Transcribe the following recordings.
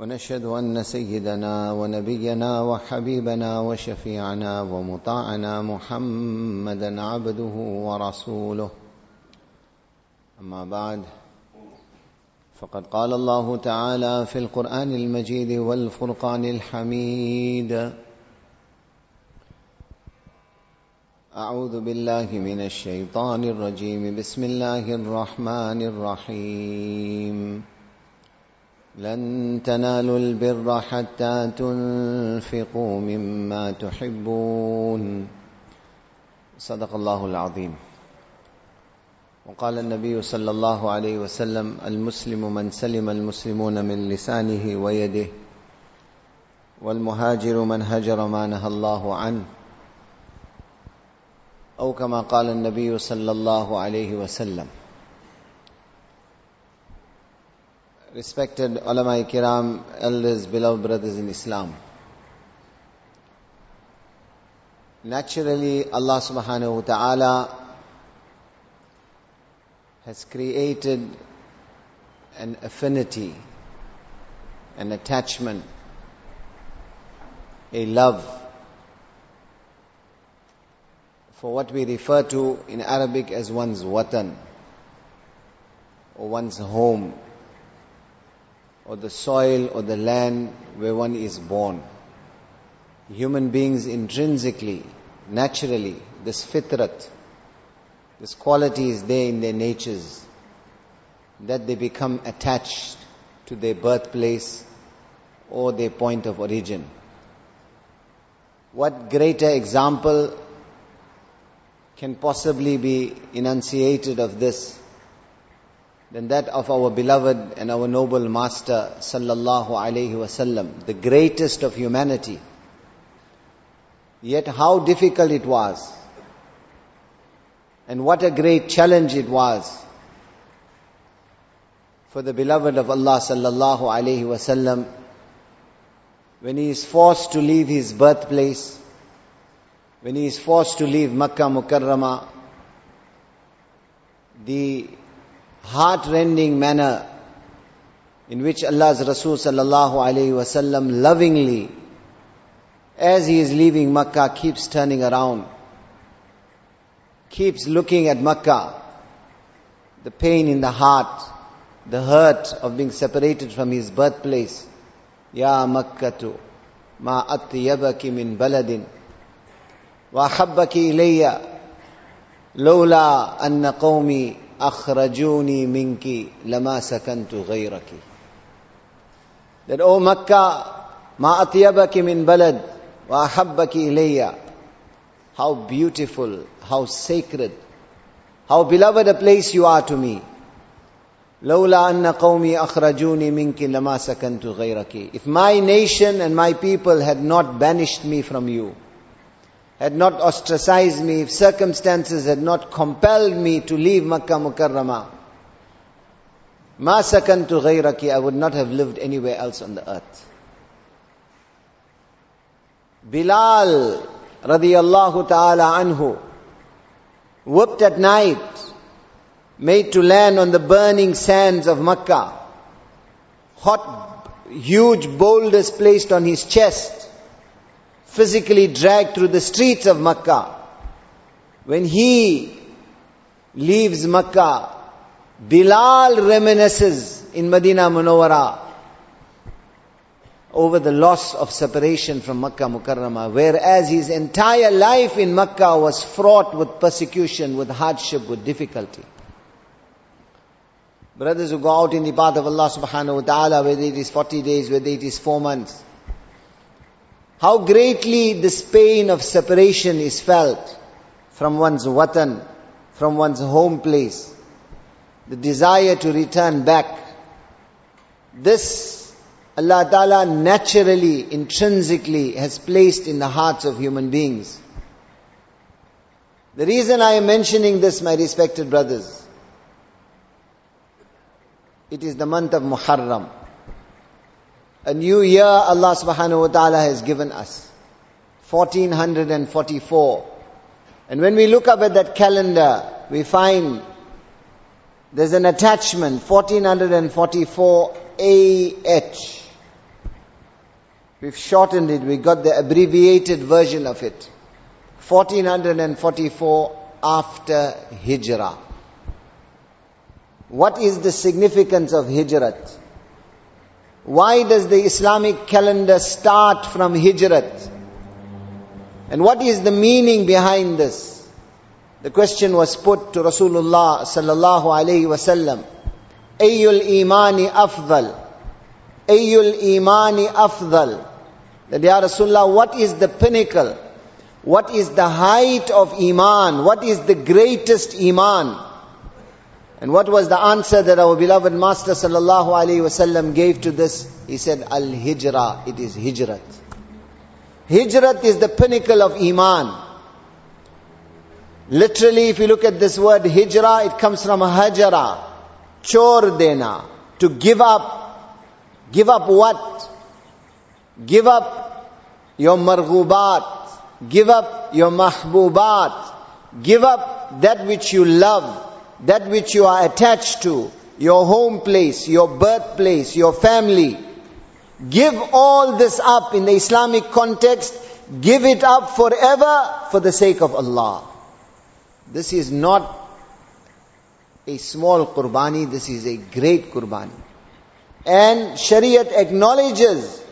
ونشهد أن سيدنا ونبينا وحبيبنا وشفيعنا ومطاعنا محمدا عبده ورسوله. أما بعد فقد قال الله تعالى في القرآن المجيد والفرقان الحميد أعوذ بالله من الشيطان الرجيم بسم الله الرحمن الرحيم. لن تنالوا البر حتى تنفقوا مما تحبون. صدق الله العظيم. وقال النبي صلى الله عليه وسلم المسلم من سلم المسلمون من لسانه ويده والمهاجر من هجر ما نهى الله عنه. أو كما قال النبي صلى الله عليه وسلم. Respected ulama kiram, elders, beloved brothers in Islam. Naturally, Allah subhanahu wa ta'ala has created an affinity, an attachment, a love for what we refer to in Arabic as one's watan or one's home or the soil or the land where one is born. Human beings intrinsically, naturally, this fitrat, this quality is there in their natures that they become attached to their birthplace or their point of origin. What greater example can possibly be enunciated of this than that of our beloved and our noble master sallallahu alaihi wasallam, the greatest of humanity. Yet how difficult it was and what a great challenge it was for the beloved of Allah sallallahu alaihi wasallam when he is forced to leave his birthplace, when he is forced to leave Makkah Mukarramah, the heart-rending manner in which Allah's Rasul sallallahu alayhi wasallam lovingly, as he is leaving Makkah, keeps turning around, keeps looking at Makkah, the pain in the heart, the hurt of being separated from his birthplace. Ya Makkatu, ma atyabaki min baladin, wa habbaki ilayya, lawla anna qawmi أخرجوني منك لما سكنت غيرك That, O Makkah, ما أطيبك من بلد وأحبك إلي How beautiful, how sacred, how beloved a place you are to me. لولا أن قومي أخرجوني منك لما سكنت غيرك If my nation and my people had not banished me from you, had not ostracized me, if circumstances had not compelled me to leave Makkah Mukarramah, ma sakantu ghayraki, I would not have lived anywhere else on the earth. Bilal radiyallahu ta'ala anhu, whipped at night, made to land on the burning sands of Makkah, hot, huge boulders placed on his chest, physically dragged through the streets of Makkah. When he leaves Makkah, Bilal reminisces in Medina Munawwara over the loss of separation from Makkah Mukarramah, whereas his entire life in Makkah was fraught with persecution, with hardship, with difficulty. Brothers who go out in the path of Allah subhanahu wa ta'ala, whether it is 40 days, whether it is 4 months, how greatly this pain of separation is felt from one's watan, from one's home place. The desire to return back. This Allah Ta'ala naturally, intrinsically has placed in the hearts of human beings. The reason I am mentioning this, my respected brothers, it is the month of Muharram. A new year Allah subhanahu wa ta'ala has given us. 1444. And when we look up at that calendar, we find there's an attachment, 1444 AH. We've shortened it, we got the abbreviated version of it. 1444 after Hijrah. What is the significance of Hijrat? Why does the Islamic calendar start from Hijrat? And what is the meaning behind this? The question was put to Rasulullah sallallahu alayhi wasallam. Ayyul imani afdal. Ayyul imani afdal. That Ya Rasulullah, what is the pinnacle? What is the height of iman? What is the greatest iman? And what was the answer that our beloved Master sallallahu alaihi wasallam gave to this? He said, Al-Hijrah, it is Hijrat. Hijrat is the pinnacle of Iman. Literally, if you look at this word Hijrah, it comes from Hajara, chor dena, to give up. Give up what? Give up your marghubat. Give up your mahbubat. Give up that which you love that which you are attached to, your home place, your birthplace, your family. Give all this up in the Islamic context. Give it up forever for the sake of Allah. This is not a small qurbani, this is a great qurbani. And Shariat acknowledges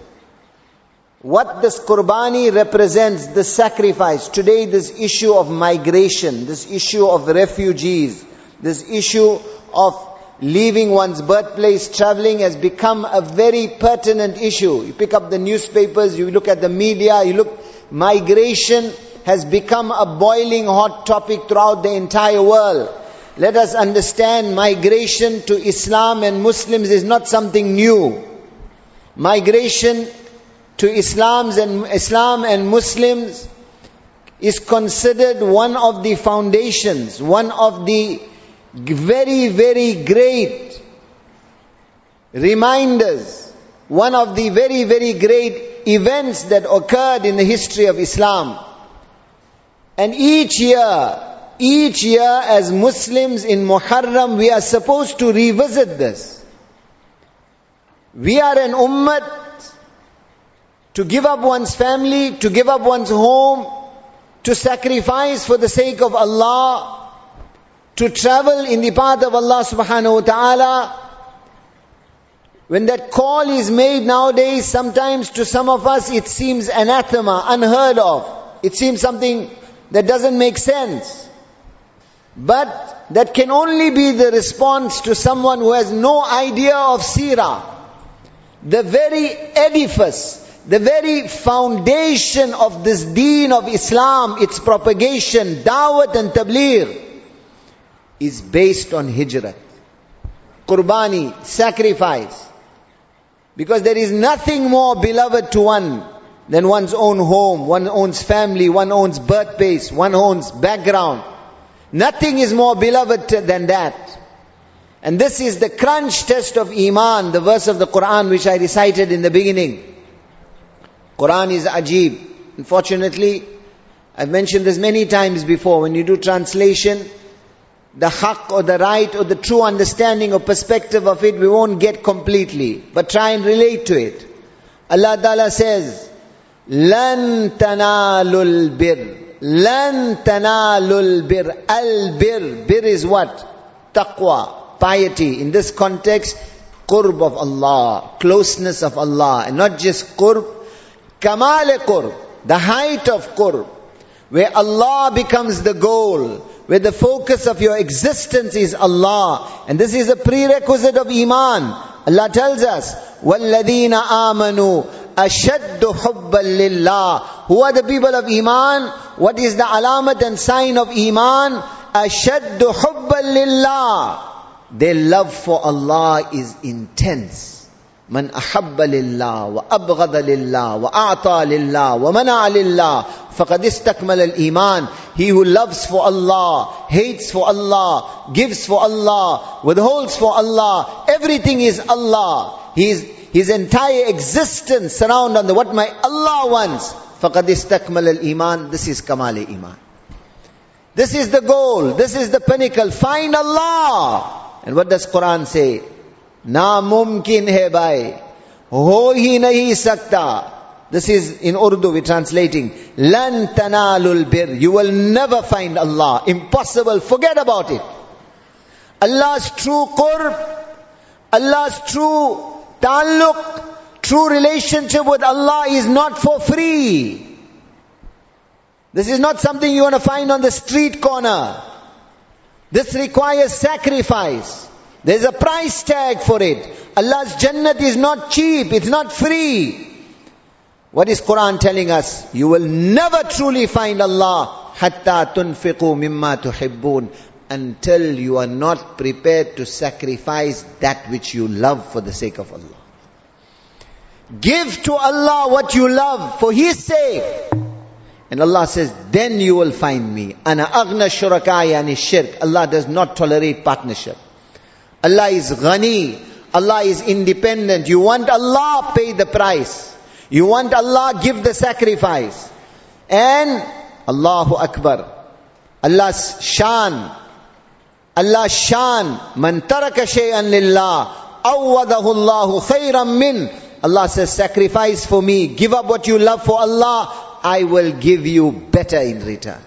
what this qurbani represents, the sacrifice. Today this issue of migration, this issue of refugees, this issue of leaving one's birthplace, traveling has become a very pertinent issue. You pick up the newspapers, you look at the media, you look, migration has become a boiling hot topic throughout the entire world. Let us understand migration to Islam and Muslims is not something new. Migration to Islam's and Islam and Muslims is considered one of the foundations, one of the very, very great reminders, one of the very, very great events that occurred in the history of Islam. And each year, each year as Muslims in Muharram, we are supposed to revisit this. We are an ummah to give up one's family, to give up one's home, to sacrifice for the sake of Allah, to travel in the path of Allah subhanahu wa ta'ala. When that call is made nowadays, sometimes to some of us it seems anathema, unheard of. It seems something that doesn't make sense. But that can only be the response to someone who has no idea of seerah. The very edifice, the very foundation of this deen of Islam, its propagation, dawat and tabligh, is based on hijrat. Qurbani, sacrifice. Because there is nothing more beloved to one than one's own home, one owns family, one owns birthplace, one owns background. Nothing is more beloved than that. And this is the crunch test of Iman, the verse of the Quran which I recited in the beginning. Quran is ajib. Unfortunately, I've mentioned this many times before, when you do translation, the haq or the right or the true understanding or perspective of it, we won't get completely. But try and relate to it. Allah Ta'ala says, لَن تَنَالُوا الْبِرِّ لَن تَنَالُوا الْبِرِّ Al-bir, bir is what? Taqwa, piety. In this context, qurb of Allah, closeness of Allah. And not just qurb, kamal qurb, the height of qurb. Where Allah becomes the goal, where the focus of your existence is Allah. And this is a prerequisite of Iman. Allah tells us, وَالَّذِينَ آمَنُوا أَشَدُّ حُبًّا لِلَّهِ Who are the people of Iman? What is the alamat and sign of Iman? أَشَدُّ حُبًّا لِلَّهِ Their love for Allah is intense. من أحب لله وأبغض لله وأعطى لله ومنع لله فقد استكمل الإيمان He who loves for Allah, hates for Allah, gives for Allah, withholds for Allah, everything is Allah. His, his entire existence surround on the what my Allah wants. فقد استكمل الإيمان This is Kamal Iman. This is the goal. This is the pinnacle. Find Allah. And what does Quran say? नामुमकिन है भाई हो ही नहीं सकता this is in Urdu, we're translating. Lan tanalul bir. You will never find Allah. Impossible. Forget about it. Allah's true qurb, Allah's true taluk, true relationship with Allah is not for free. This is not something you want to find on the street corner. This requires sacrifice. There's a price tag for it. Allah's Jannat is not cheap, it's not free. What is Quran telling us? You will never truly find Allah hatta tunfiqu mimma tuhibbun until you are not prepared to sacrifice that which you love for the sake of Allah. Give to Allah what you love for His sake. And Allah says, then you will find me. Ana aghna shurakai ani shirk. Allah does not tolerate partnership. Allah is ghani. Allah is independent. You want Allah, pay the price. You want Allah, give the sacrifice. And Allahu Akbar. Allah's shan. Allah's shan. Man taraka shay'an lillah. Awwadahu Allahu khayran min. Allah says, sacrifice for me. Give up what you love for Allah. I will give you better in return.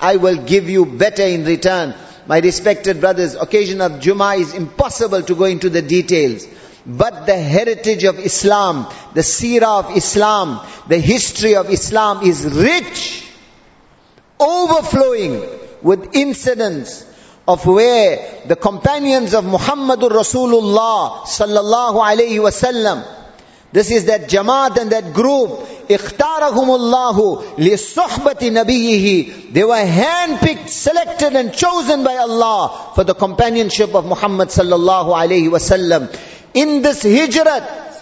I will give you better in return. My respected brothers, occasion of Jummah is impossible to go into the details. But the heritage of Islam, the seerah of Islam, the history of Islam is rich, overflowing with incidents of where the companions of Muhammadur Rasulullah sallallahu alayhi wasallam this is that Jamaat and that group. اختارهم الله لصحبة نبيه. They were handpicked, selected and chosen by Allah for the companionship of Muhammad sallallahu alayhi wasallam. In this hijrat,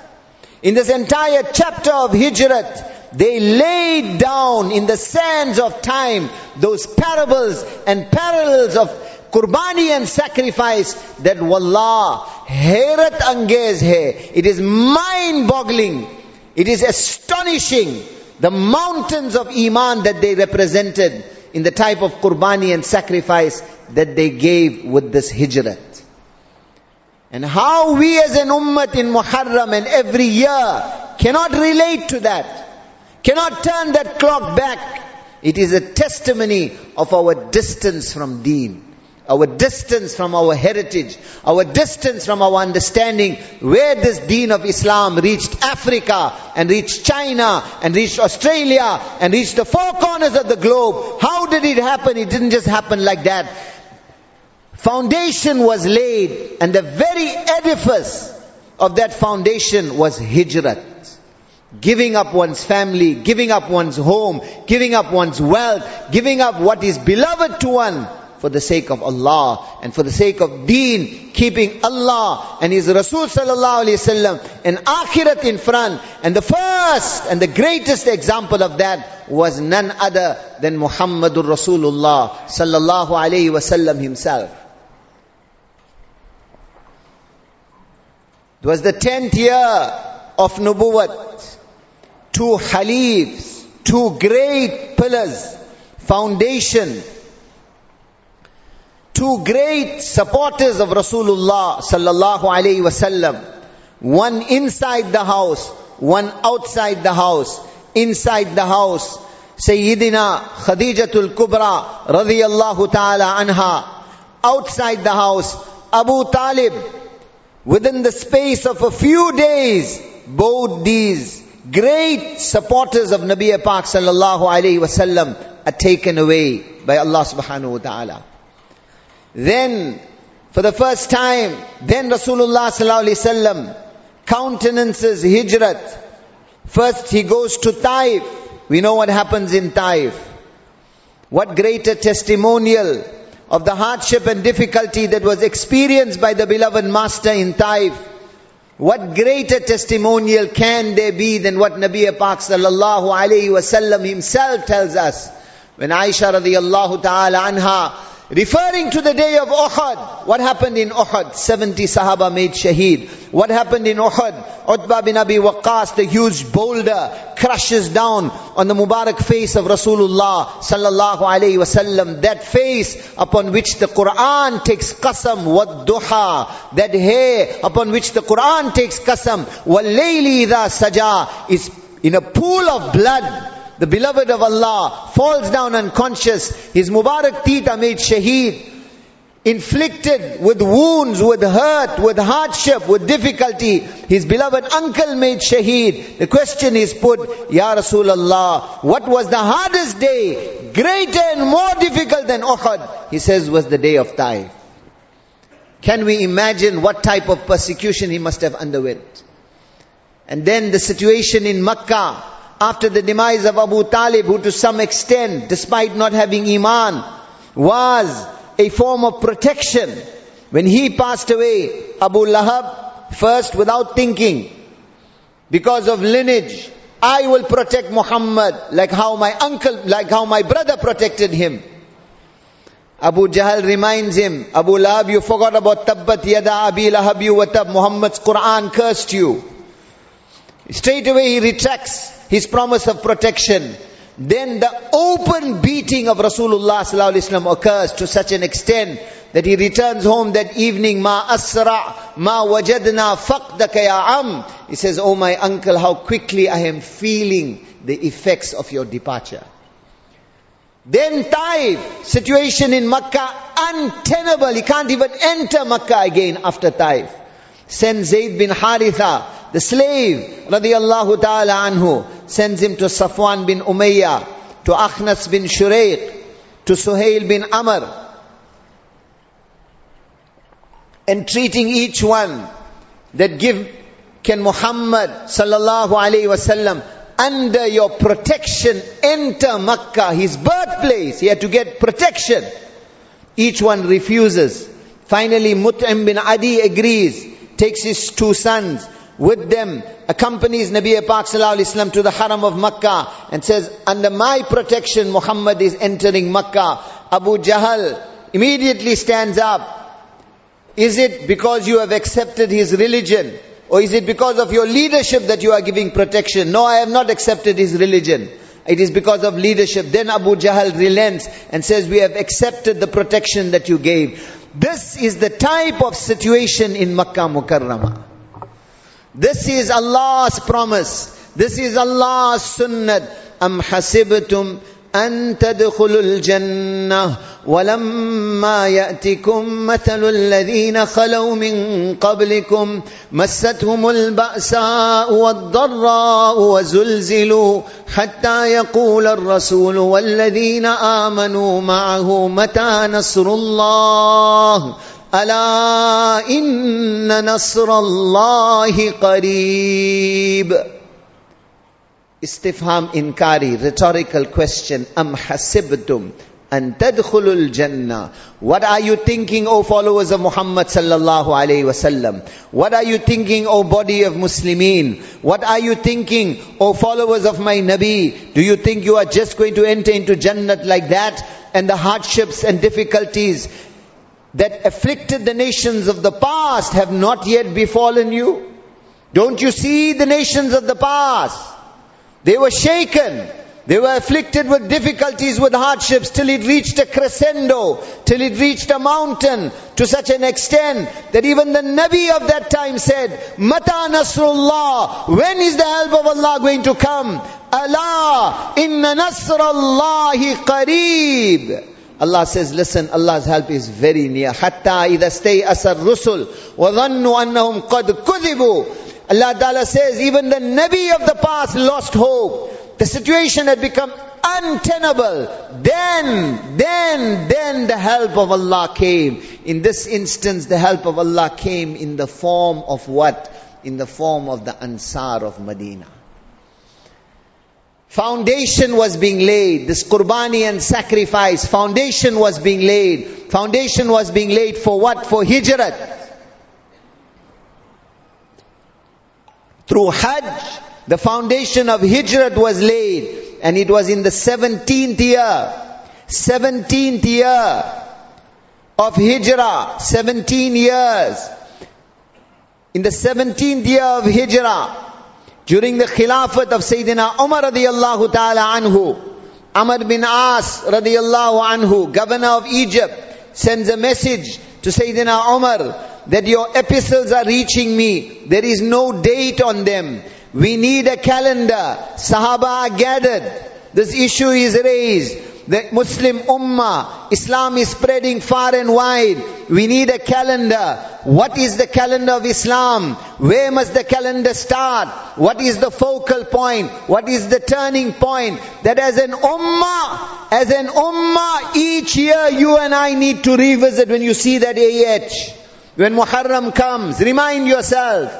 in this entire chapter of hijrat, they laid down in the sands of time those parables and parallels of sacrifice that wallah, hairat angez hai. It is mind boggling. It is astonishing. The mountains of iman that they represented in the type of qurbani and sacrifice that they gave with this hijrat. And how we as an ummah in Muharram and every year cannot relate to that. Cannot turn that clock back. It is a testimony of our distance from deen our distance from our heritage, our distance from our understanding where this deen of Islam reached Africa and reached China and reached Australia and reached the four corners of the globe. How did it happen? It didn't just happen like that. Foundation was laid and the very edifice of that foundation was hijrat. Giving up one's family, giving up one's home, giving up one's wealth, giving up what is beloved to one for the sake of Allah and for the sake of deen, keeping Allah and His Rasul sallallahu alayhi wasallam and akhirat in front. And the first and the greatest example of that was none other than Muhammadur Rasulullah sallallahu alayhi wasallam himself. It was the tenth year of Nubuwat. Two Khalifs, two great pillars, foundation, two great supporters of Rasulullah sallallahu alayhi wasallam. One inside the house, one outside the house. Inside the house, Sayyidina Khadijatul Kubra radiyallahu ta'ala anha. Outside the house, Abu Talib. Within the space of a few days, both these great supporters of Nabi Pak sallallahu alayhi wasallam are taken away by Allah subhanahu wa ta'ala. Then, for the first time, then Rasulullah sallallahu countenances hijrat. First he goes to Taif. We know what happens in Taif. What greater testimonial of the hardship and difficulty that was experienced by the beloved master in Taif. What greater testimonial can there be than what Nabi Pak sallallahu alayhi wasallam himself tells us? When Aisha radiallahu ta'ala anha Referring to the day of Uhud, what happened in Uhud? 70 Sahaba made shaheed. What happened in Uhud? Utbah bin Abi Waqqas, the huge boulder, crushes down on the Mubarak face of Rasulullah sallallahu alayhi wasallam. That face upon which the Quran takes qasam, what duha. That hair upon which the Quran takes qasam, walayli idha saja, is in a pool of blood the beloved of Allah, falls down unconscious. His Mubarak teeth are made shaheed. Inflicted with wounds, with hurt, with hardship, with difficulty. His beloved uncle made shaheed. The question is put, Ya Rasulullah, what was the hardest day, greater and more difficult than Uhud? He says was the day of Taif. Can we imagine what type of persecution he must have underwent? And then the situation in Makkah, after the demise of Abu Talib, who to some extent, despite not having Iman, was a form of protection. When he passed away, Abu Lahab, first without thinking, because of lineage, I will protect Muhammad like how my uncle, like how my brother protected him. Abu Jahl reminds him, Abu Lahab, you forgot about Tabbat Yada Abi Lahab you Muhammad's Quran cursed you. Straight away he retracts his promise of protection. Then the open beating of Rasulullah occurs to such an extent that he returns home that evening, Ma asra, ma wajadna faqdaka ya am. He says, Oh my uncle, how quickly I am feeling the effects of your departure. Then Taif, situation in Makkah, untenable. He can't even enter Makkah again after Taif. Send Zayd bin Haritha, the slave, radiallahu ta'ala anhu, sends him to Safwan bin Umayyah, to Akhnas bin Shuraiq, to Suhail bin Amr, entreating each one that give, can Muhammad sallallahu alayhi wasallam under your protection enter Makkah, his birthplace. He had to get protection. Each one refuses. Finally, Mut'im bin Adi agrees, takes his two sons, with them, accompanies Nabi Pak Islam to the Haram of Makkah and says, under my protection Muhammad is entering Makkah. Abu Jahl immediately stands up. Is it because you have accepted his religion? Or is it because of your leadership that you are giving protection? No, I have not accepted his religion. It is because of leadership. Then Abu Jahl relents and says, we have accepted the protection that you gave. This is the type of situation in Makkah Mukarramah. This is Allah's promise. This is Allah's sunnah. أم حسبتم أن تدخلوا الجنة ولما يأتكم مثل الذين خلوا من قبلكم مستهم البأساء والضراء وزلزلوا حتى يقول الرسول والذين آمنوا معه متى نصر الله ألا إن نصر الله قريب استفهام إنكاري rhetorical question أم حسبتم أن تدخلوا الجنة What are you thinking, O followers of Muhammad sallallahu alayhi wasallam? What are you thinking, O body of Muslimin? What are you thinking, O followers of my Nabi? Do you think you are just going to enter into Jannat like that? And the hardships and difficulties that afflicted the nations of the past have not yet befallen you? Don't you see the nations of the past? They were shaken. They were afflicted with difficulties, with hardships, till it reached a crescendo, till it reached a mountain, to such an extent that even the Nabi of that time said, Mata Nasrullah, when is the help of Allah going to come? Allah, inna Nasrallahi qareeb. Allah says, listen, Allah's help is very near. Stay asar rusul wa dhannu annahum qad kudhibu. Allah Ta'ala says, even the Nabi of the past lost hope. The situation had become untenable. Then, then, then the help of Allah came. In this instance, the help of Allah came in the form of what? In the form of the Ansar of Medina. Foundation was being laid. This qurbani and sacrifice, foundation was being laid. Foundation was being laid for what? For hijrat. Through Hajj, the foundation of Hijrat was laid. And it was in the 17th year, 17th year of Hijrah, 17 years. In the 17th year of Hijrah, during the Khilafat of Sayyidina Umar radiallahu ta'ala anhu, Amr bin As radiallahu anhu, governor of Egypt, sends a message to Sayyidina Umar that your epistles are reaching me. There is no date on them. We need a calendar. Sahaba are gathered. This issue is raised. The Muslim Ummah, Islam is spreading far and wide. We need a calendar. What is the calendar of Islam? Where must the calendar start? What is the focal point? What is the turning point? That as an Ummah, as an Ummah, each year you and I need to revisit when you see that AH. When Muharram comes, remind yourself,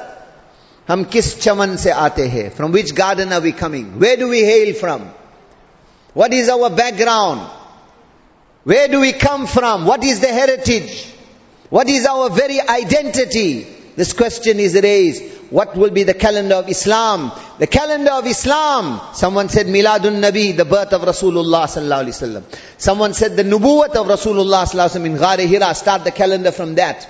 हम किस चमन से आते हैं From which garden are we coming? Where do we hail from? What is our background? Where do we come from? What is the heritage? What is our very identity? This question is raised. What will be the calendar of Islam? The calendar of Islam. Someone said Miladun Nabi, the birth of Rasulullah sallallahu alaihi wasallam. Someone said the nubuwat of Rasulullah sallallahu alaihi wasallam in Ghar Hira. Start the calendar from that.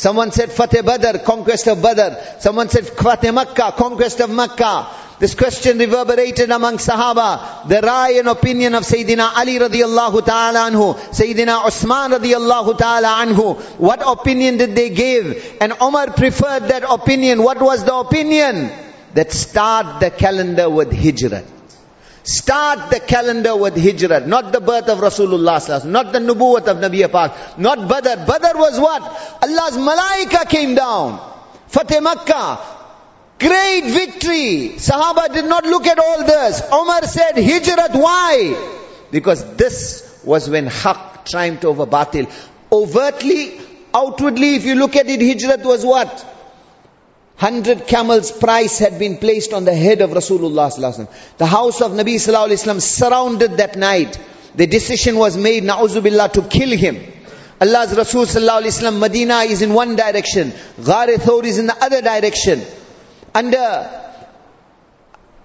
Someone said Fateh Badr, conquest of Badr. Someone said Fateh Makkah, conquest of Makkah. This question reverberated among Sahaba. The rai and opinion of Sayyidina Ali radiallahu ta'ala anhu, Sayyidina Usman radiallahu ta'ala anhu. What opinion did they give? And Omar preferred that opinion. What was the opinion? That start the calendar with Hijrah. Start the calendar with Hijrah, not the birth of Rasulullah not the nubuwwat of Nabi Pak, not Badr. Badr was what? Allah's malaika came down. Fateh Makkah, Great victory. Sahaba did not look at all this. Umar said, Hijrat, why? Because this was when Haqq triumphed over Batil. Overtly, outwardly, if you look at it, Hijrat was what? Hundred camels price had been placed on the head of Rasulullah The house of Nabi Sallallahu surrounded that night. The decision was made, na'uzubillah, to kill him. Allah's Rasul Sallallahu Medina is in one direction. Ghar Thawr is in the other direction under,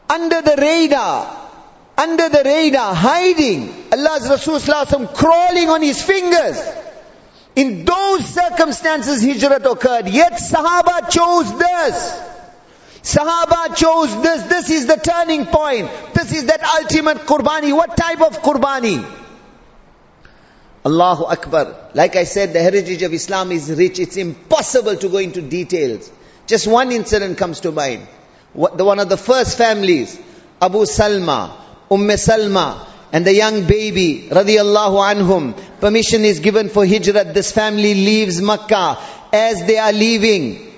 under the radar, under the radar, hiding. Allah's Rasul Sallallahu crawling on his fingers. In those circumstances, hijrat occurred. Yet Sahaba chose this. Sahaba chose this. This is the turning point. This is that ultimate qurbani. What type of qurbani? Allahu Akbar. Like I said, the heritage of Islam is rich. It's impossible to go into details. Just one incident comes to mind. One of the first families, Abu Salma, Umm Salma, and the young baby, radiallahu anhum, permission is given for hijrat. This family leaves Makkah. As they are leaving,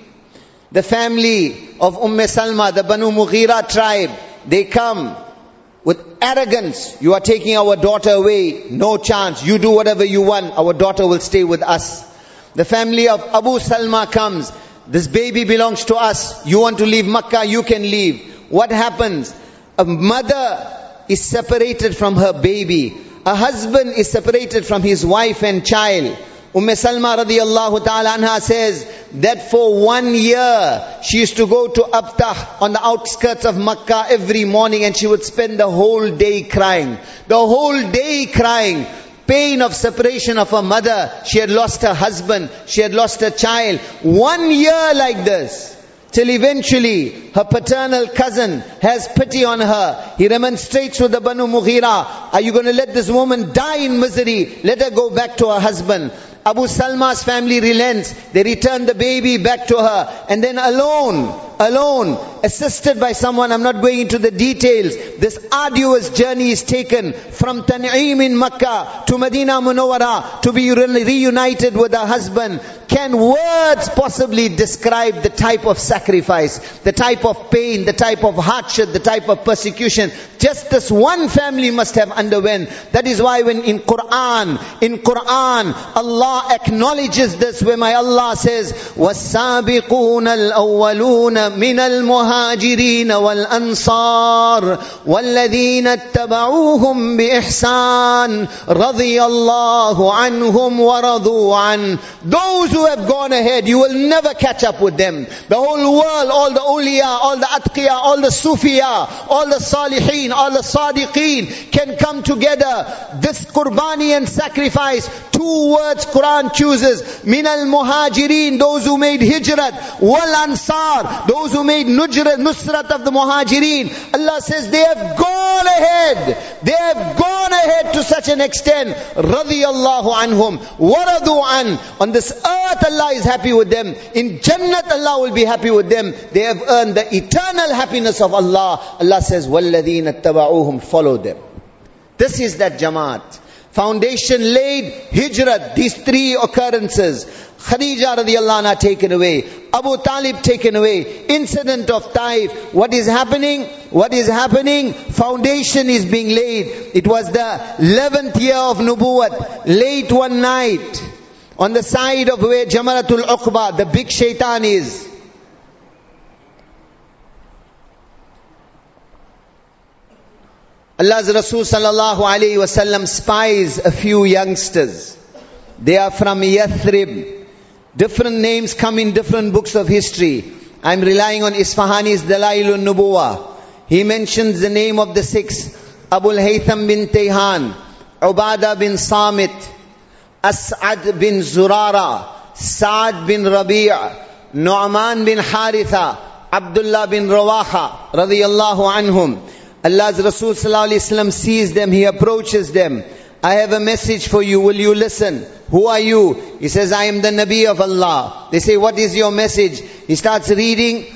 the family of Umm Salma, the Banu Mughira tribe, they come with arrogance. You are taking our daughter away. No chance. You do whatever you want. Our daughter will stay with us. The family of Abu Salma comes. This baby belongs to us. You want to leave Makkah, you can leave. What happens? A mother is separated from her baby. A husband is separated from his wife and child. Umm Salma radiallahu ta'ala anha says that for one year she used to go to Abtah on the outskirts of Makkah every morning and she would spend the whole day crying. The whole day crying pain of separation of her mother. She had lost her husband. She had lost her child. One year like this. Till eventually her paternal cousin has pity on her. He remonstrates with the Banu Mughira. Are you going to let this woman die in misery? Let her go back to her husband. Abu Salma's family relents. They return the baby back to her. And then alone, alone, assisted by someone, I'm not going into the details. This arduous journey is taken from Tan'im in Makkah to Medina Munawwara to be reunited with her husband. Can words possibly describe the type of sacrifice, the type of pain, the type of hardship, the type of persecution? Just this one family must have underwent. That is why when in Quran, in Quran, Allah acknowledges this where my Allah says, وَالسَّابِقُونَ الْأَوَّلُونَ من المهاجرين المهاجرين والانصار والذين اتبعوهم باحسان رضي الله عنهم ورضوا those who have gone ahead you will never catch up with them. The whole world all the awliya all the atqiya all the sufiya all the salihin all the sadiqeen can come together. This qurbani and sacrifice two words quran chooses. Min al muhajirin those who made hijrat. Wal ansar those who made nusrat nusrat of the muhajirin. Allah says they have gone ahead. They have gone ahead to such an extent. Radiyallahu anhum. Waradu an. On this earth Allah is happy with them. In Jannat Allah will be happy with them. They have earned the eternal happiness of Allah. Allah says, وَالَّذِينَ اتَّبَعُوهُمْ Follow them. This is that Jamaat. Foundation laid, Hijrat, these three occurrences. Khadija radiallahu anha taken away. Abu Talib taken away. Incident of Taif. What is happening? What is happening? Foundation is being laid. It was the 11th year of Nubuwat. Late one night. On the side of where Jamaratul Uqba, the big shaitan is. Allah's Rasul sallallahu alayhi wasallam spies a few youngsters. They are from Yathrib. Different names come in different books of history. I'm relying on Isfahani's Dalailun Nubuwa. He mentions the name of the six. Abul Haytham bin Tayhan, Ubada bin Samit, As'ad bin Zurara, Sa'ad bin Rabi' Nu'man bin Haritha, Abdullah bin Rawaha, radiyallahu anhum. Allah's Rasul sallallahu sees them, he approaches them. I have a message for you, will you listen? Who are you? He says, I am the Nabi of Allah. They say, what is your message? He starts reading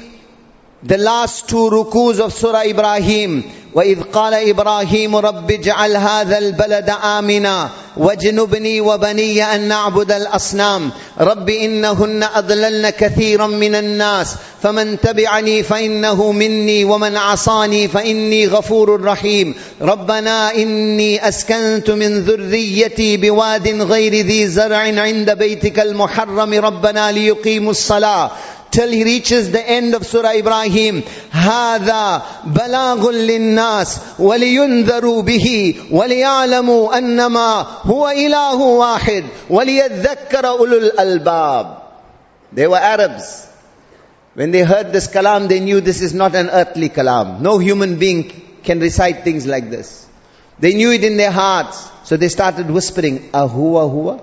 the last two rukus of Surah Ibrahim. وإذ قال إبراهيم رب اجعل هذا البلد آمنا واجنبني وبني أن نعبد الأصنام. رب إنهن أضللن كثيرا من الناس. فمن تبعني فإنه مني ومن عصاني فإني غفور رحيم. ربنا إني أسكنت من ذريتي بواد غير ذي زرع عند بيتك المحرم. ربنا ليقيموا الصلاة. till he reaches the end of Surah Ibrahim. هذا بلاغ للناس ولينذروا به وليعلموا أنما هو إله واحد وليذكر أولو الألباب. They were Arabs. When they heard this kalam, they knew this is not an earthly kalam. No human being can recite things like this. They knew it in their hearts. So they started whispering, Ahua hua?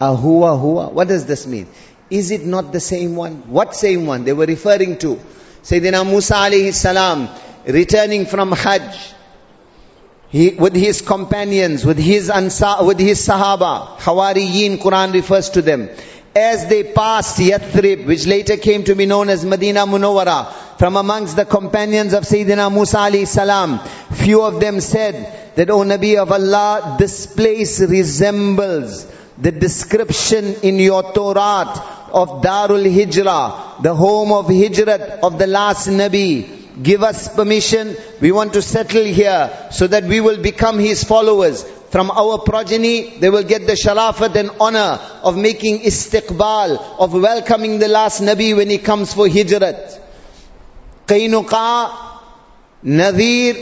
Ahua hua? What does this mean? Is it not the same one? What same one? They were referring to Sayyidina Musa alayhi salam returning from Hajj. He, with his companions, with his ansar, with his sahaba, Hawariyin, Quran refers to them. As they passed Yathrib, which later came to be known as Medina Munawwara, from amongst the companions of Sayyidina Musa alayhi salam, few of them said that, O Nabi of Allah, this place resembles the description in your Torah of Darul Hijrah, the home of Hijrat of the last Nabi. Give us permission. We want to settle here so that we will become his followers. From our progeny, they will get the sharafat and honor of making istiqbal, of welcoming the last Nabi when he comes for Hijrat. Qaynuqa, Nadir,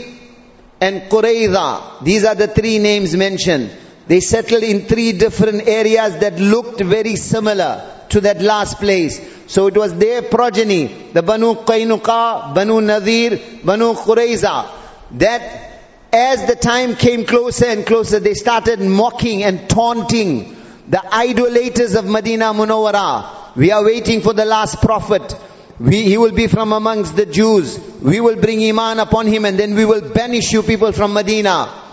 and Qurayza. These are the three names mentioned. They settled in three different areas that looked very similar to that last place. So it was their progeny, the Banu Qaynuqa, Banu Nadir, Banu Qurayza, that as the time came closer and closer, they started mocking and taunting the idolaters of Medina Munawwara. We are waiting for the last prophet. We, he will be from amongst the Jews. We will bring Iman upon him and then we will banish you people from Medina.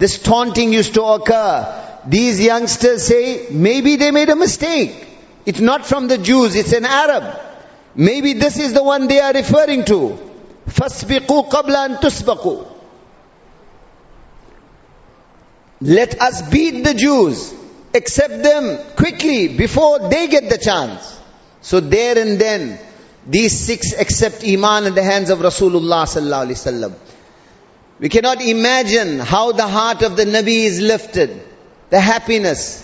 This taunting used to occur. These youngsters say, maybe they made a mistake. It's not from the Jews, it's an Arab. Maybe this is the one they are referring to. فَاسْبِقُوا قَبْلَ أَن تُسْبَقُوا Let us beat the Jews. Accept them quickly before they get the chance. So there and then, these six accept Iman in the hands of Rasulullah sallallahu alaihi wasallam. We cannot imagine how the heart of the Nabi is lifted. The happiness,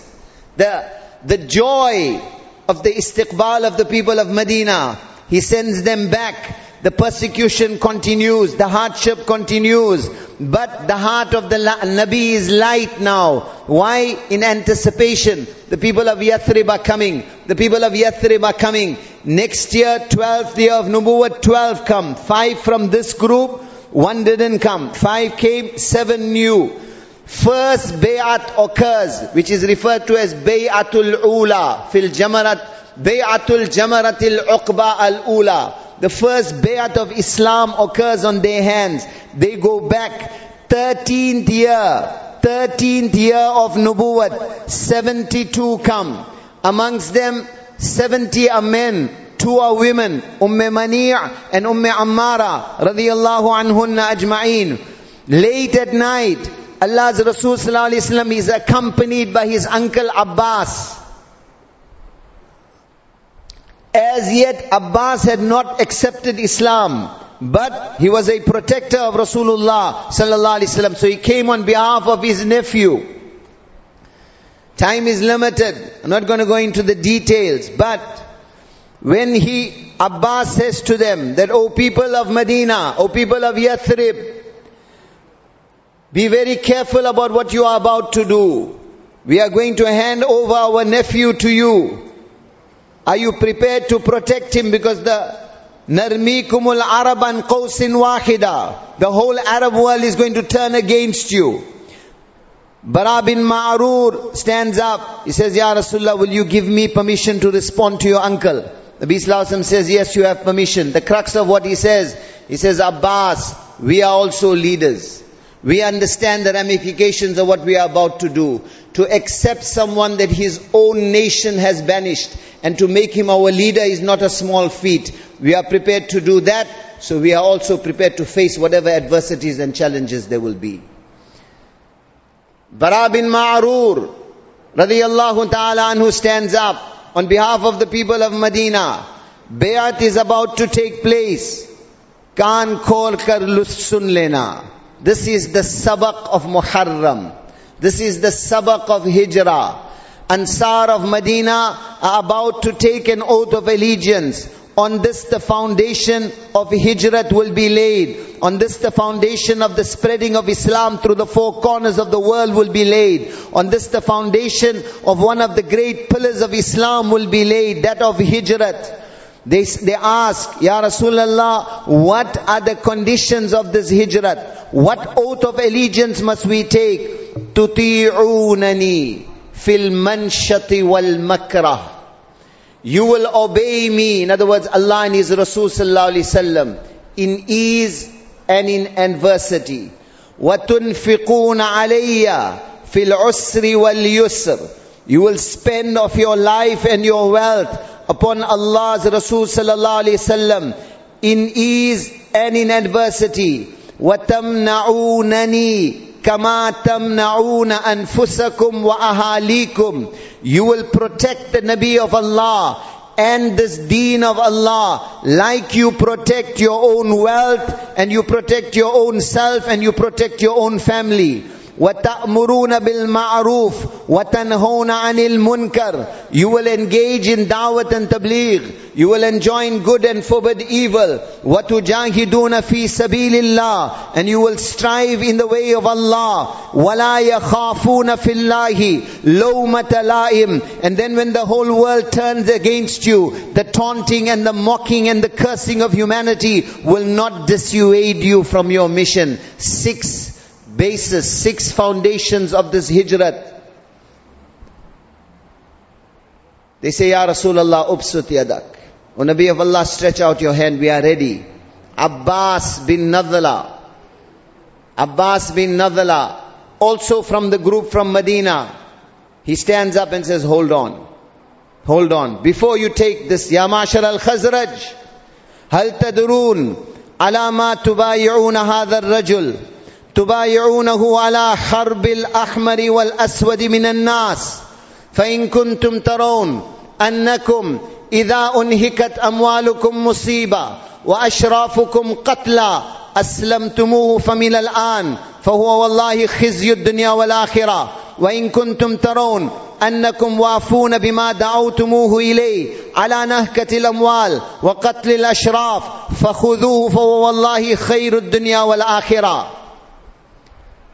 the, the joy of the istiqbal of the people of Medina. He sends them back. The persecution continues, the hardship continues, but the heart of the Nabi is light now. Why? In anticipation. The people of Yathrib are coming. The people of Yathrib are coming. Next year, 12th year of Nubuwwat, 12 come. Five from this group, one didn't come. Five came, seven new. First bay'at occurs, which is referred to as bay'atul ula, fil jamarat, bay'atul jamaratil uqba al ula the first bayat of Islam occurs on their hands. They go back 13th year, 13th year of Nubuwat, 72 come. Amongst them, 70 are men, two are women, Umm Mani' and Umm Ammara, radiyallahu anhunna ajma'een. Late at night, Allah's Rasul sallallahu is accompanied by his uncle Abbas. As yet Abbas had not accepted Islam. But he was a protector of Rasulullah sallallahu alaihi wasallam. So he came on behalf of his nephew. Time is limited. I'm not going to go into the details. But when he, Abbas says to them that, O people of Medina, O people of Yathrib, be very careful about what you are about to do. We are going to hand over our nephew to you. Are you prepared to protect him because the Narmikumul Araban Qawsin Wahida. The whole Arab world is going to turn against you. Bara bin Ma'rur stands up. He says, Ya Rasulullah, will you give me permission to respond to your uncle? Nabi Sallallahu says, yes, you have permission. The crux of what he says, he says, Abbas, we are also leaders. We understand the ramifications of what we are about to do. To accept someone that his own nation has banished and to make him our leader is not a small feat. We are prepared to do that, so we are also prepared to face whatever adversities and challenges there will be. Bara bin Ma'rur, radiyallahu ta'ala anhu stands up on behalf of the people of Medina. Bayat is about to take place. Kaan khol kar sun lena. This is the sabak of Muharram. This is the sabak of Hijrah. Ansar of Medina are about to take an oath of allegiance. On this the foundation of Hijrat will be laid. On this the foundation of the spreading of Islam through the four corners of the world will be laid. On this the foundation of one of the great pillars of Islam will be laid, that of Hijrat. They, they ask, Ya Rasulullah, what are the conditions of this hijrat? What oath of allegiance must we take? Tuti'unani fil wal makrah. You will obey me. In other words, Allah and His Rasul sallallahu alaihi wasallam in ease and in adversity. وَتُنْفِقُونَ عَلَيَّ فِي الْعُسْرِ وَالْيُسْرِ You will spend of your life and your wealth upon Allah's Rasul sallallahu alayhi wasallam in ease and in adversity. وَتَمْنَعُونَنِي كَمَا تَمْنَعُونَ أَنفُسَكُمْ وَأَهَالِيكُمْ You will protect the Nabi of Allah and this deen of Allah like you protect your own wealth and you protect your own self and you protect your own family. وَتَأْمُرُونَ بِالْمَعْرُوفِ وَتَنْهُونَ عَنِ الْمُنْكَرِ You will engage in da'wat and tabligh. You will enjoin good and forbid evil. وَتُجَاهِدُونَ فِي سَبِيلِ اللَّهِ And you will strive in the way of Allah. وَلَا يَخَافُونَ فِي اللَّهِ لَوْمَةَ لَائِمٍ And then when the whole world turns against you, the taunting and the mocking and the cursing of humanity will not dissuade you from your mission. Six basis, six foundations of this hijrat. They say, Ya Rasulullah, ubsut yadak. O Nabi of Allah, stretch out your hand, we are ready. Abbas bin Nadala. Abbas bin Nadala, also from the group from Medina. He stands up and says, hold on. Hold on. Before you take this, Ya Mashar al-Khazraj, هل تدرون على ما تبايعون هذا الرجل تبايعونه على حرب الأحمر والأسود من الناس. فإن كنتم ترون أنكم إذا أنهكت أموالكم مصيبة وأشرافكم قتلى أسلمتموه فمن الآن فهو والله خزي الدنيا والآخرة. وإن كنتم ترون أنكم وافون بما دعوتموه إليه على نهكة الأموال وقتل الأشراف فخذوه فوالله خير الدنيا والآخرة.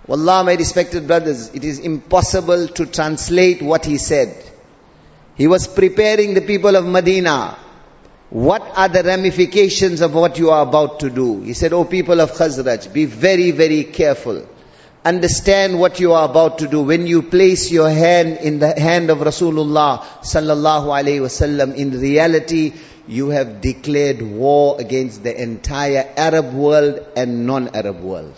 Wallah, my respected brothers, it is impossible to translate what he said. He was preparing the people of Medina. What are the ramifications of what you are about to do? He said, Oh people of Khazraj, be very, very careful. Understand what you are about to do. When you place your hand in the hand of Rasulullah sallallahu alaihi wasallam, in reality, you have declared war against the entire Arab world and non-Arab world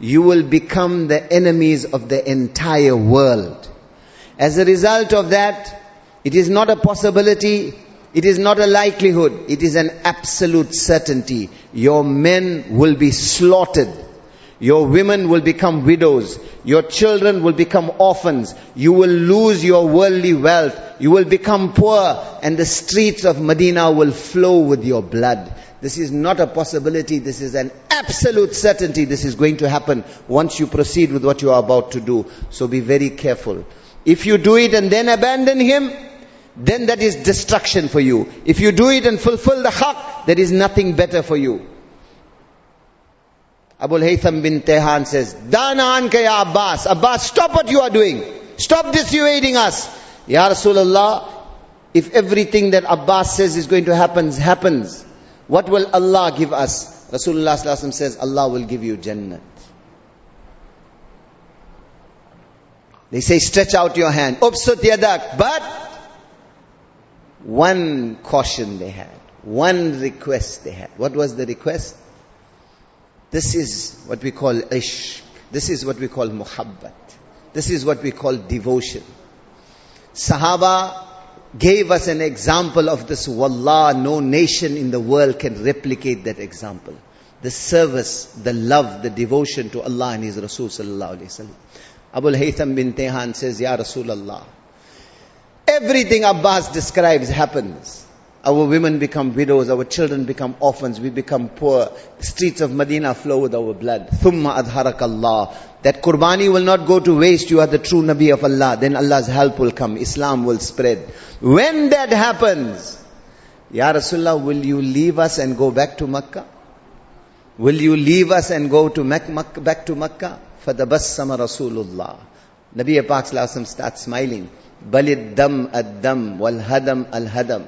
you will become the enemies of the entire world. As a result of that, it is not a possibility, it is not a likelihood, it is an absolute certainty. Your men will be slaughtered. Your women will become widows. Your children will become orphans. You will lose your worldly wealth. You will become poor and the streets of Medina will flow with your blood. This is not a possibility. This is an absolute certainty. This is going to happen once you proceed with what you are about to do. So be very careful. If you do it and then abandon him, then that is destruction for you. If you do it and fulfill the haqq, there is nothing better for you. Abu Haytham bin Tehan says, Dana anka ya Abbas. Abbas, stop what you are doing. Stop dissuading us. Ya Rasulullah, if everything that Abbas says is going to happen, happens, what will Allah give us? Rasulullah says, Allah will give you Jannat. They say, stretch out your hand. Upsut yadak. But one caution they had. One request they had. What was the request? This is what we call ishq. This is what we call muhabbat. This is what we call devotion. Sahaba gave us an example of this. Wallah, no nation in the world can replicate that example. The service, the love, the devotion to Allah and His Rasul sallallahu alaihi wasallam. Abu Haytham bin Tehan says, Ya Rasulullah, everything Abbas describes happens. Our women become widows, our children become orphans, we become poor. The streets of Medina flow with our blood. Thumma adharak Allah. That qurbani will not go to waste. You are the true Nabi of Allah. Then Allah's help will come. Islam will spread. When that happens, Ya Rasulullah, will you leave us and go back to Makkah? Will you leave us and go to Makkah, back to Makkah? فَتَبَسَّمَ رَسُولُ اللَّهِ Nabi Pak starts smiling. بَلِ الدَّمْ الدَّمْ وَالْهَدَمْ الْهَدَمْ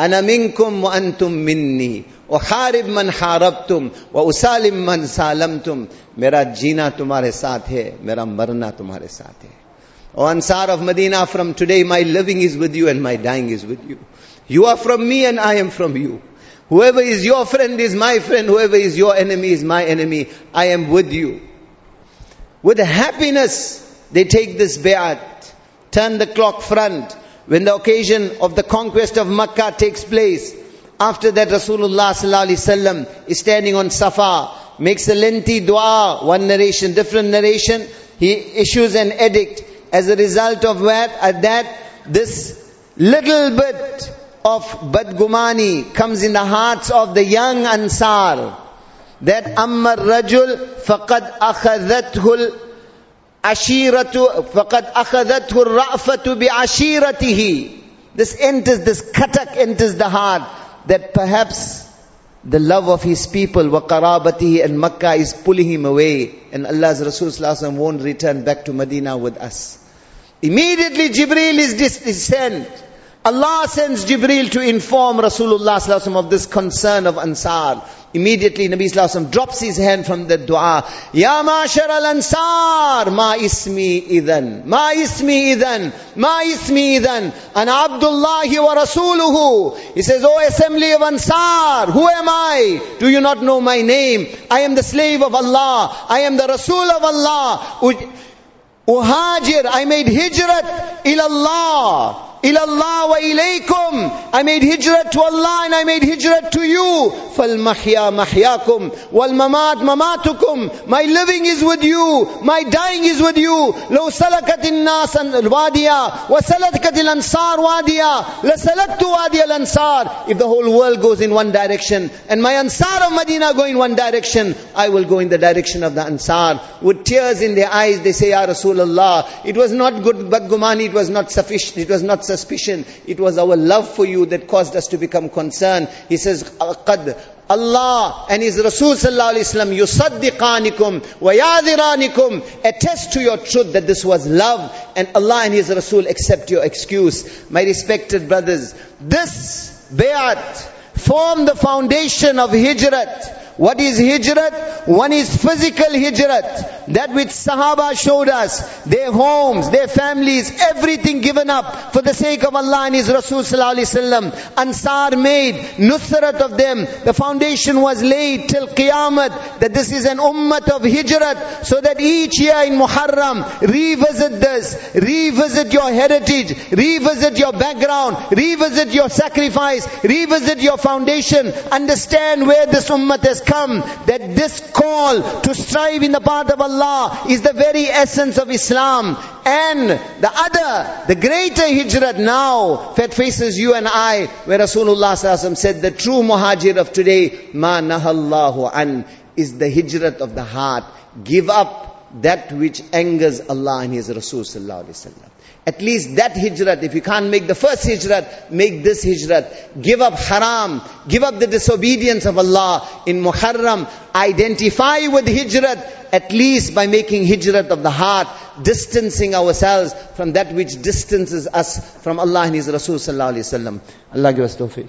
أنا منكم وأنتم مني وحارب من حاربتم وأسالم من سالمتم मेरा जीना तुम्हारे साथ है मेरा मरना तुम्हारे साथ है O Ansar of Medina, from today my living is with you and my dying is with you. You are from me and I am from you. Whoever is your friend is my friend. Whoever is your enemy is my enemy. I am with you. With happiness, they take this bayat, turn the clock front, when the occasion of the conquest of Makkah takes place, after that Rasulullah sallallahu is standing on Safa, makes a lengthy dua, one narration, different narration, he issues an edict. As a result of that, at that, this little bit of badgumani comes in the hearts of the young Ansar. That Ammar Rajul faqad akhadathul ashiratu faqad bi ashiratihi this enters this katak enters the heart that perhaps the love of his people wa qarabatihi and makkah is pulling him away and allah's rasul won't return back to medina with us. Immediately jibril is sent Allah sends Jibril to inform Rasulullah of this concern of Ansar. Immediately Nabi Sallallahu drops his hand from the dua. Ya mashar al-ansar, ma ismi idhan, ma ismi idhan, ma ismi idhan, an Abdullahi wa Rasuluhu. He says, O assembly of Ansar, who am I? Do you not know my name? I am the slave of Allah. I am the Rasul of Allah. Uhajir, I made hijrat ilallah Ilallah wa ilaykum. I made hijrat to Allah and I made hijrat to you. فَالْمَحْيَا مَحْيَاكُمْ وَالْمَمَاتْ مَمَاتُكُمْ My living is with you. My dying is with you. لَوْ سَلَكَتِ النَّاسَ الْوَادِيَا وَسَلَكَتِ La وَادِيَا لَسَلَكْتُ وَادِيَ ansar. If the whole world goes in one direction and my Ansar of Medina go in one direction, I will go in the direction of the Ansar. With tears in their eyes they say, Ya Rasulullah, it was not good badgumani, it was not sufficient, it was not sufficient suspicion. It was our love for you that caused us to become concerned. He says, Allah and His Rasul sallallahu alaihi wasallam yusaddiqanikum wa yadhiranikum attest to your truth that this was love and Allah and His Rasul accept your excuse. My respected brothers, this bayat form the foundation of hijrat. What is hijrat? One is physical hijrat. That which Sahaba showed us. Their homes, their families, everything given up for the sake of Allah and His Rasul. Ansar made nusrat of them. The foundation was laid till Qiyamah that this is an ummah of hijrat so that each year in Muharram revisit this, revisit your heritage, revisit your background, revisit your sacrifice, revisit your foundation, understand where this ummah has come, that this call to strive in the path of Allah is the very essence of Islam. And the other, the greater hijrat now that faces you and I, where Rasulullah said, the true muhajir of today, ma nahallahu an, is the hijrat of the heart. Give up that which angers Allah and His Rasul sallallahu alaihi wasallam. At least that hijrat, if you can't make the first hijrat, make this hijrat. Give up haram, give up the disobedience of Allah in Muharram. Identify with hijrat at least by making hijrat of the heart, distancing ourselves from that which distances us from Allah and His Rasul sallallahu alaihi wasallam. Allah give us tawfiq.